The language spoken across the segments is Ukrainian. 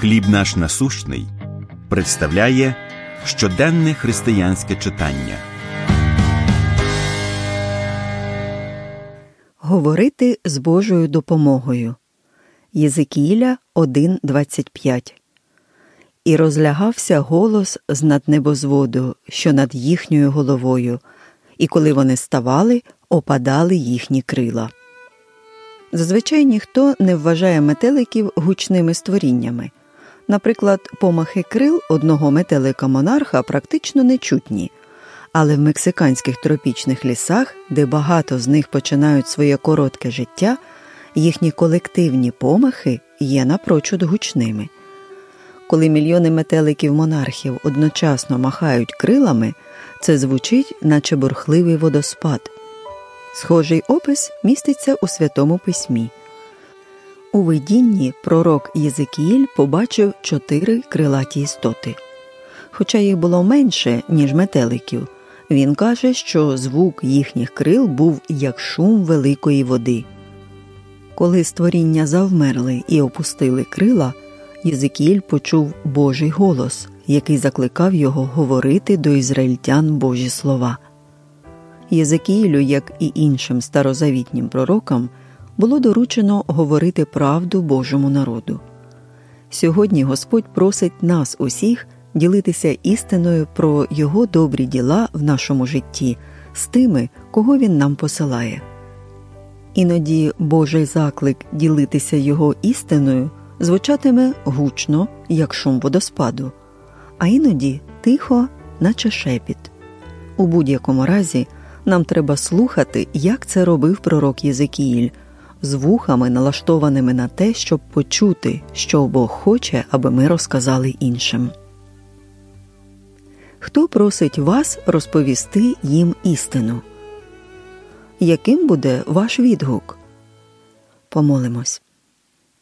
Хліб наш насущний представляє щоденне християнське читання. Говорити з Божою допомогою. Єзикіля 1.25 І розлягався голос з над небозводу, що над їхньою головою, і коли вони ставали, опадали їхні крила. Зазвичай ніхто не вважає метеликів гучними створіннями. Наприклад, помахи крил одного метелика монарха практично нечутні, але в мексиканських тропічних лісах, де багато з них починають своє коротке життя, їхні колективні помахи є напрочуд гучними. Коли мільйони метеликів монархів одночасно махають крилами, це звучить, наче бурхливий водоспад. Схожий опис міститься у Святому Письмі. У видінні пророк Єзикіїль побачив чотири крилаті істоти. Хоча їх було менше, ніж метеликів, він каже, що звук їхніх крил був як шум великої води. Коли створіння завмерли і опустили крила, Єзикіїль почув Божий голос, який закликав його говорити до ізраїльтян Божі слова. Єзекіїлю, як і іншим старозавітнім пророкам, було доручено говорити правду Божому народу. Сьогодні Господь просить нас усіх ділитися істиною про Його добрі діла в нашому житті з тими, кого Він нам посилає. Іноді Божий заклик ділитися Його істиною звучатиме гучно, як шум водоспаду, а іноді тихо, наче шепіт. У будь-якому разі нам треба слухати, як це робив пророк Єзекіїль, з вухами, налаштованими на те, щоб почути, що Бог хоче, аби ми розказали іншим. Хто просить вас розповісти їм істину? Яким буде ваш відгук? Помолимось.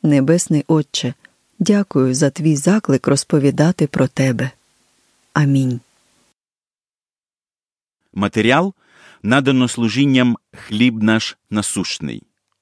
Небесний Отче, дякую за твій заклик розповідати про тебе. Амінь. Матеріал надано служінням хліб наш насущний.